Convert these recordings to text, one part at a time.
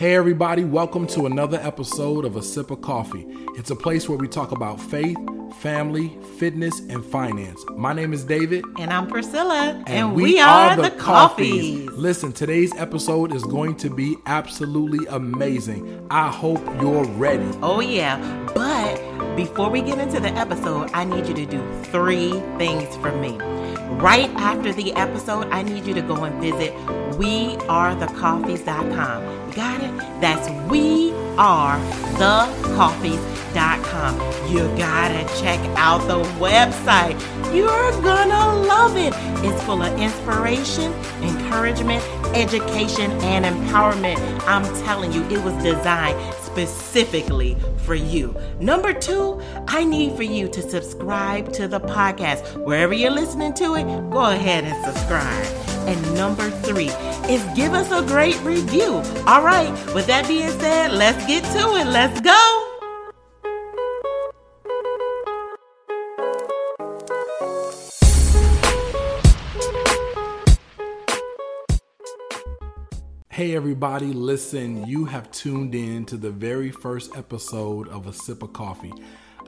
Hey, everybody, welcome to another episode of A Sip of Coffee. It's a place where we talk about faith, family, fitness, and finance. My name is David. And I'm Priscilla. And, and we, we, are, are the, Coffees. Coffees. Listen, today's episode is going to be absolutely amazing. I hope you're ready. Oh, yeah. But before we get into the episode, I need you to do three things for me. Right after the episode, I need you to go and visit wearethecoffees.com. Got it? That's wearethecoffees.com. You gotta check out the website. You're gonna love it. It's full of inspiration, encouragement, education, and empowerment. I'm telling you, it was designed specifically for you. Number two, I need for you to subscribe to the podcast. Wherever you're listening to it, go ahead and subscribe. And number three is give us a great review. All right, with that being said, let's get to it. Let's go. Hey, everybody, listen, you have tuned in to the very first episode of A Sip of Coffee.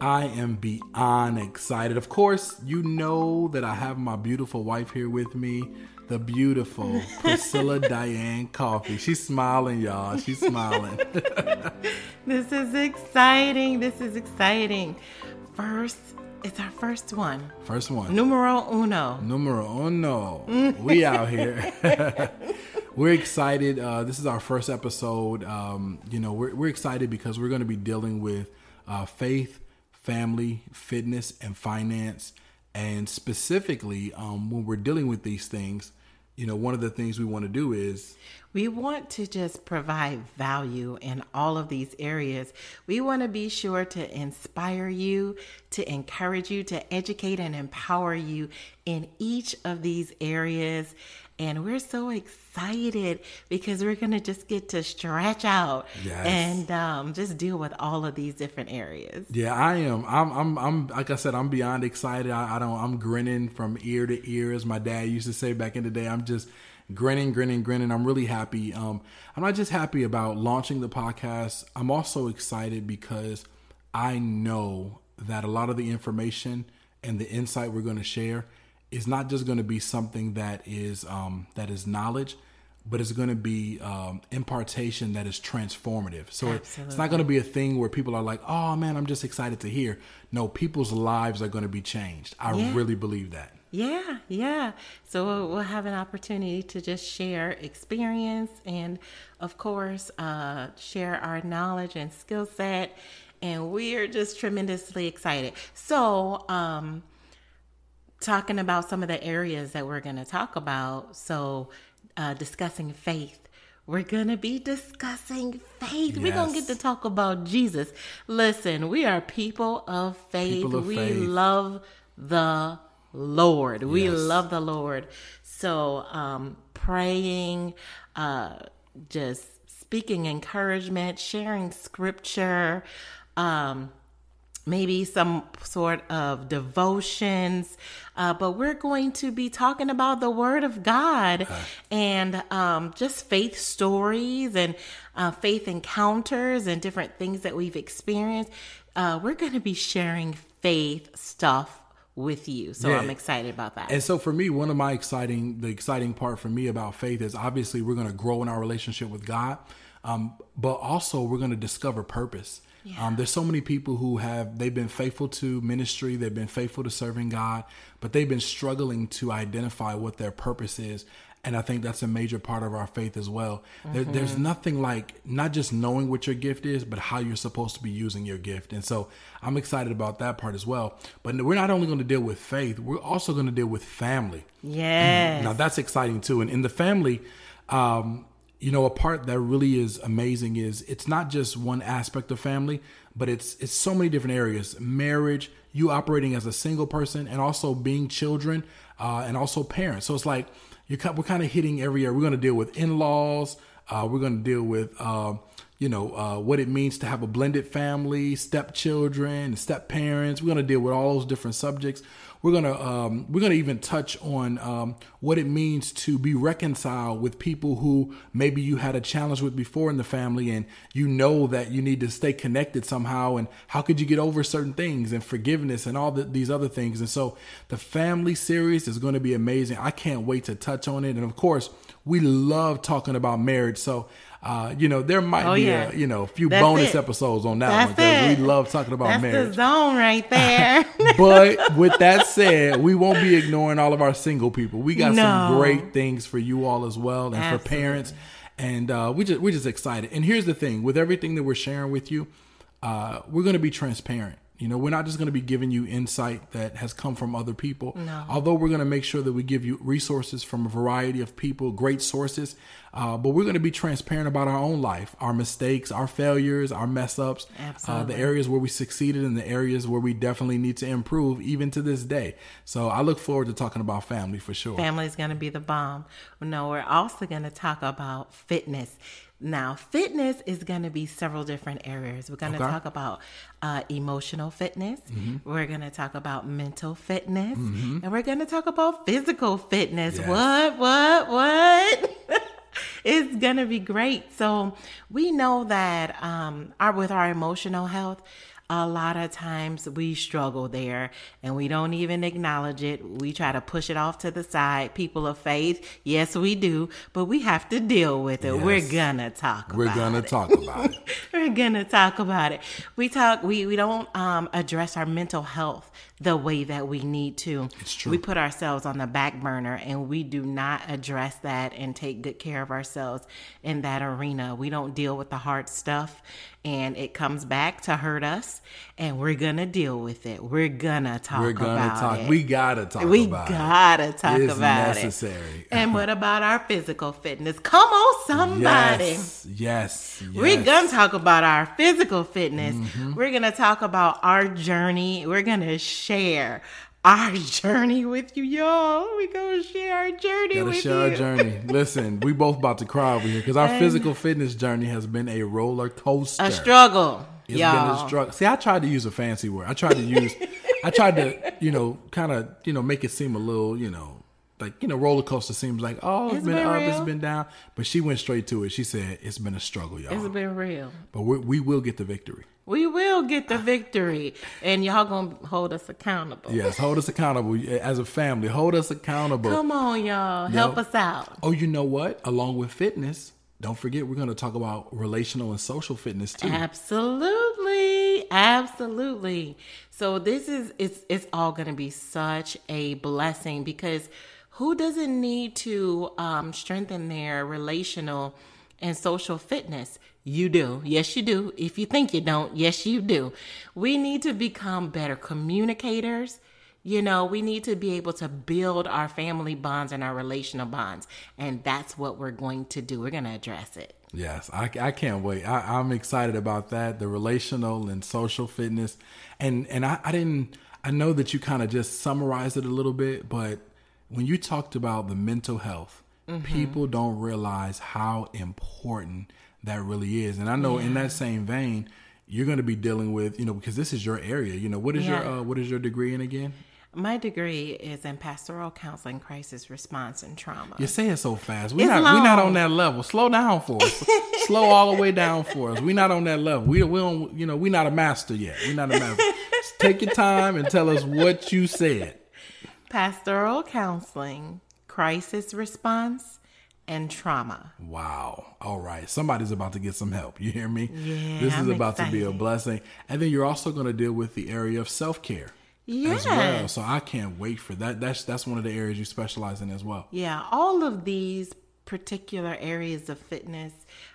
I am beyond excited. Of course, you know that I have my beautiful wife here with me, the beautiful Priscilla Diane Coffee. She's smiling, y'all. She's smiling. this is exciting. This is exciting. First, it's our first one. First one. Numero uno. Numero uno. Mm. we out here we're excited. Uh, this is our first episode. Um, you know, we're, we're excited because we're going to be dealing with uh, faith, family, fitness, and finance. And specifically, um, when we're dealing with these things, you know, one of the things we want to do is we want to just provide value in all of these areas. We want to be sure to inspire you, to encourage you, to educate and empower you in each of these areas. And we're so excited because we're going to just get to stretch out yes. and um, just deal with all of these different areas. Yeah, I am. I'm, I'm, I'm like I said, I'm beyond excited. I, I don't, I'm grinning from ear to ear, as my dad used to say back in the day. I'm just, grinning, grinning, grinning. I'm really happy. Um, I'm not just happy about launching the podcast. I'm also excited because I know that a lot of the information and the insight we're going to share is not just going to be something that is um, that is knowledge, but it's going to be um, impartation that is transformative. So Absolutely. it's not going to be a thing where people are like, "Oh man, I'm just excited to hear." No, people's lives are going to be changed. I yeah. really believe that. Yeah, yeah. So we'll have an opportunity to just share experience and, of course, uh, share our knowledge and skill set. And we're just tremendously excited. So, um, talking about some of the areas that we're going to talk about. So, uh, discussing faith. We're going to be discussing faith. Yes. We're going to get to talk about Jesus. Listen, we are people of faith. People of we faith. love the Lord. We love the Lord. So, um, praying, uh, just speaking encouragement, sharing scripture, um, maybe some sort of devotions. Uh, but we're going to be talking about the Word of God uh, and um, just faith stories and uh, faith encounters and different things that we've experienced. Uh, we're going to be sharing faith stuff with you. So yeah. I'm excited about that. And so for me, one of my exciting, the exciting part for me about faith is obviously we're going to grow in our relationship with God, um, but also we're going to discover purpose. Yeah. Um, there's so many people who have they've been faithful to ministry, they've been faithful to serving God, but they've been struggling to identify what their purpose is. And I think that's a major part of our faith as well. Mm-hmm. There, there's nothing like not just knowing what your gift is, but how you're supposed to be using your gift. And so I'm excited about that part as well. But we're not only going to deal with faith, we're also going to deal with family. Yeah. Now that's exciting too. And in the family, um, you know, a part that really is amazing is it's not just one aspect of family, but it's it's so many different areas. Marriage, you operating as a single person, and also being children, uh, and also parents. So it's like you're we're kind of hitting every area. We're going to deal with in-laws. Uh, we're going to deal with uh, you know uh, what it means to have a blended family, stepchildren, step parents. We're going to deal with all those different subjects. We're gonna um, we're gonna even touch on um, what it means to be reconciled with people who maybe you had a challenge with before in the family, and you know that you need to stay connected somehow. And how could you get over certain things and forgiveness and all the, these other things? And so the family series is going to be amazing. I can't wait to touch on it. And of course, we love talking about marriage. So uh, you know, there might Oh, be yeah. a you know a few That's bonus it. episodes on that That's one because we love talking about That's marriage. the zone right there. but with that said, we won't be ignoring all of our single people. We got some great things for you all as well, and for parents. And uh, we just we're just excited. And here's the thing: with everything that we're sharing with you, uh, we're going to be transparent. You know, we're not just going to be giving you insight that has come from other people. No. Although we're going to make sure that we give you resources from a variety of people, great sources, uh, but we're going to be transparent about our own life, our mistakes, our failures, our mess ups, uh, the areas where we succeeded and the areas where we definitely need to improve, even to this day. So I look forward to talking about family for sure. Family is going to be the bomb. No, we're also going to talk about fitness. Now, fitness is going to be several different areas. We're going to Okay. talk about uh, emotional fitness. We're going to talk about mental fitness. And we're going to talk about physical fitness. Yes. What, what, what? it's going to be great. So, we know that um, our, with our emotional health, a lot of times we struggle there and we don't even acknowledge it. We try to push it off to the side. People of faith, yes, we do, but we have to deal with it. We're gonna talk We're about gonna it. talk about it. We're gonna talk about it. We talk. We we don't um, address our mental health the way that we need to. It's true. We put ourselves on the back burner, and we do not address that and take good care of ourselves in that arena. We don't deal with the hard stuff, and it comes back to hurt us. And we're gonna deal with it. We're gonna talk. We're gonna about talk. It. We gotta talk we gotta talk it. It's about necessary. it. And what about our physical fitness? Come on, somebody. Yes, yes, yes. We're gonna talk about our physical fitness. Mm-hmm. We're gonna talk about our journey. We're gonna share our journey with you, y'all. We're gonna share our journey Gotta with share you. our journey. Listen, we both about to cry over here because our And- physical fitness journey has been a roller coaster. A struggle, It's y'all. been a struggle. See, I tried to use a fancy word. I tried to use, I tried to, you know, kind of, you know, make it seem a little, you know, like you know, roller coaster seems like, oh, it's It's been, been up, it's been down, but she went straight to it. She said, it's been a struggle, y'all, It's been real. but we we will get the victory. We will get the victory, and y'all gonna hold us accountable. Yes, hold us accountable as a family. Hold us accountable. Come on, y'all. Help us out. Oh, you know what? Along with fitness, don't forget we're going to talk about relational and social fitness too. Absolutely, absolutely. So this is it's it's all going to be such a blessing because who doesn't need to um, strengthen their relational and social fitness? You do, yes, you do. If you think you don't, yes, you do. We need to become better communicators. You know, we need to be able to build our family bonds and our relational bonds, and that's what we're going to do. We're going to address it. Yes, I, I can't wait. I, I'm excited about that. The relational and social fitness, and and I, I didn't. I know that you kind of just summarized it a little bit, but when you talked about the mental health, people don't realize how important that really is. And I know in that same vein, you're going to be dealing with you know because this is your area. You know what is your uh, what is your degree in again? My degree is in pastoral counseling, crisis response, and trauma. You say saying so fast. We're It's not we're not on that level. Slow down for us. Slow all the way down for us. We're not on that level. We we don't you know, we're not a master yet. We're not a master. Take your time and tell us what you said. Pastoral counseling, crisis response, and trauma. Wow. All right. Somebody's about to get some help. You hear me? Yeah, This is I'm about to be a blessing. And then you're also going to deal with the area of self-care Yes. as well. So I can't wait for that. That's that's one of the areas you specialize in as well. Yeah, all of these particular areas of fitness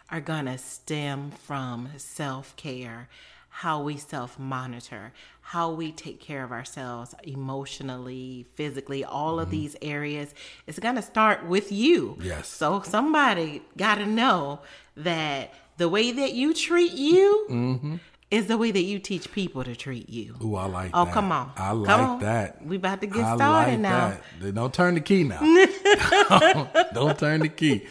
are going to stem from self care, how we self monitor, how we take care of ourselves emotionally, physically, all of mm-hmm. these areas. It's going to start with you. Yes. So somebody got to know that the way that you treat you mm-hmm. Is the way that you teach people to treat you. Ooh, I like Oh, that. come on. I like on. that. We about to get I started like now. that. Don't turn the key now. Don't turn the key.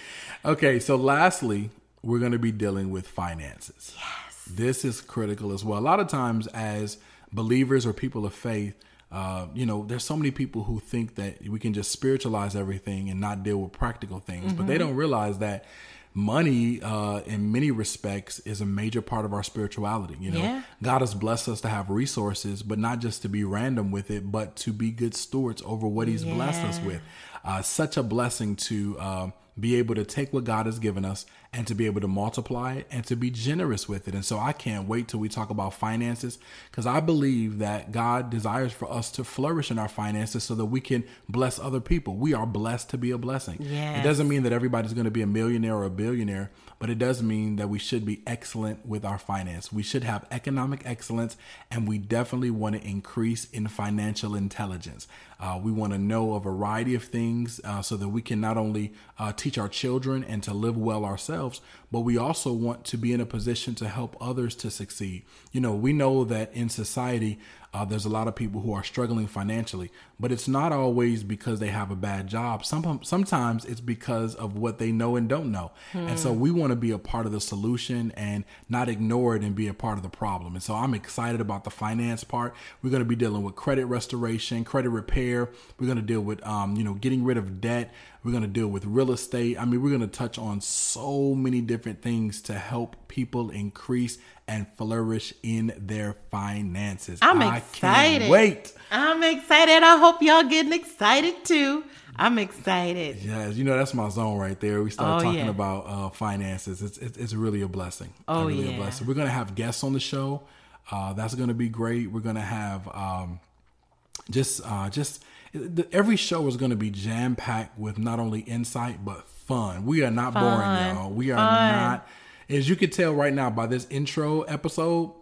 Okay, so lastly, we're going to be dealing with finances. Yes. This is critical as well. A lot of times, as believers or people of faith, uh, you know, there's so many people who think that we can just spiritualize everything and not deal with practical things, mm-hmm. but they mm-hmm. don't realize that money uh, in many respects is a major part of our spirituality you know yeah. god has blessed us to have resources but not just to be random with it but to be good stewards over what he's yeah. blessed us with uh, such a blessing to uh, be able to take what God has given us and to be able to multiply it and to be generous with it. And so I can't wait till we talk about finances because I believe that God desires for us to flourish in our finances so that we can bless other people. We are blessed to be a blessing. Yes. It doesn't mean that everybody's going to be a millionaire or a billionaire, but it does mean that we should be excellent with our finance. We should have economic excellence and we definitely want to increase in financial intelligence. Uh, we want to know a variety of things uh, so that we can not only uh, teach our children and to live well ourselves, but we also want to be in a position to help others to succeed. You know, we know that in society, uh, there's a lot of people who are struggling financially, but it's not always because they have a bad job. Some, sometimes it's because of what they know and don't know. Hmm. And so we want to be a part of the solution and not ignore it and be a part of the problem. And so I'm excited about the finance part. We're going to be dealing with credit restoration, credit repair. We're going to deal with, um, you know, getting rid of debt. We're going to deal with real estate. I mean, we're going to touch on so many different things to help people increase and flourish in their finances. I'm I excited. wait. I'm excited. I hope y'all getting excited too. I'm excited. Yes, you know that's my zone right there. We start oh, talking yeah. about uh, finances. It's, it's, it's really a blessing. Oh really yeah, a blessing. We're gonna have guests on the show. Uh, that's gonna be great. We're gonna have um, just uh, just every show is going to be jam packed with not only insight but fun. We are not fun. boring, y'all. We are fun. not. As you can tell right now by this intro episode,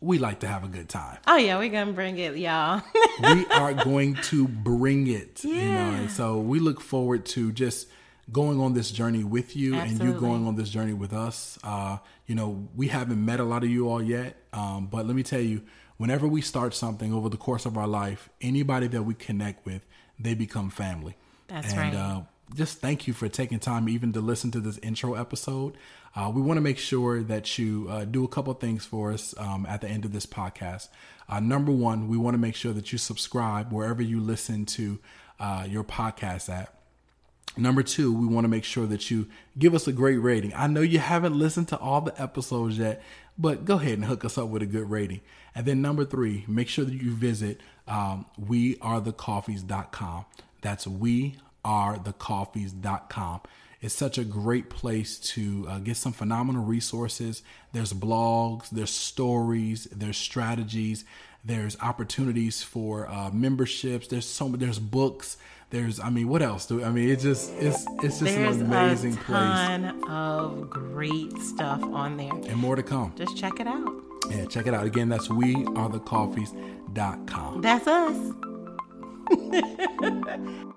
we like to have a good time. Oh yeah, we're gonna bring it, y'all. we are going to bring it. Yeah. You know, and so we look forward to just going on this journey with you Absolutely. and you going on this journey with us. Uh, you know, we haven't met a lot of you all yet, um, but let me tell you, whenever we start something over the course of our life, anybody that we connect with, they become family. That's and, right. Uh, just thank you for taking time even to listen to this intro episode. Uh, we want to make sure that you uh, do a couple things for us um, at the end of this podcast. Uh, number one, we want to make sure that you subscribe wherever you listen to uh, your podcast at. Number two, we want to make sure that you give us a great rating. I know you haven't listened to all the episodes yet, but go ahead and hook us up with a good rating. And then number three, make sure that you visit um, wearethecoffees.com. That's wearethecoffees.com. It's such a great place to uh, get some phenomenal resources. There's blogs, there's stories, there's strategies, there's opportunities for uh, memberships. There's so there's books. There's I mean, what else do I mean? It's just it's it's just there's an amazing a ton place. of great stuff on there, and more to come. Just check it out. Yeah, check it out. Again, that's wearethecoffees.com. That's us.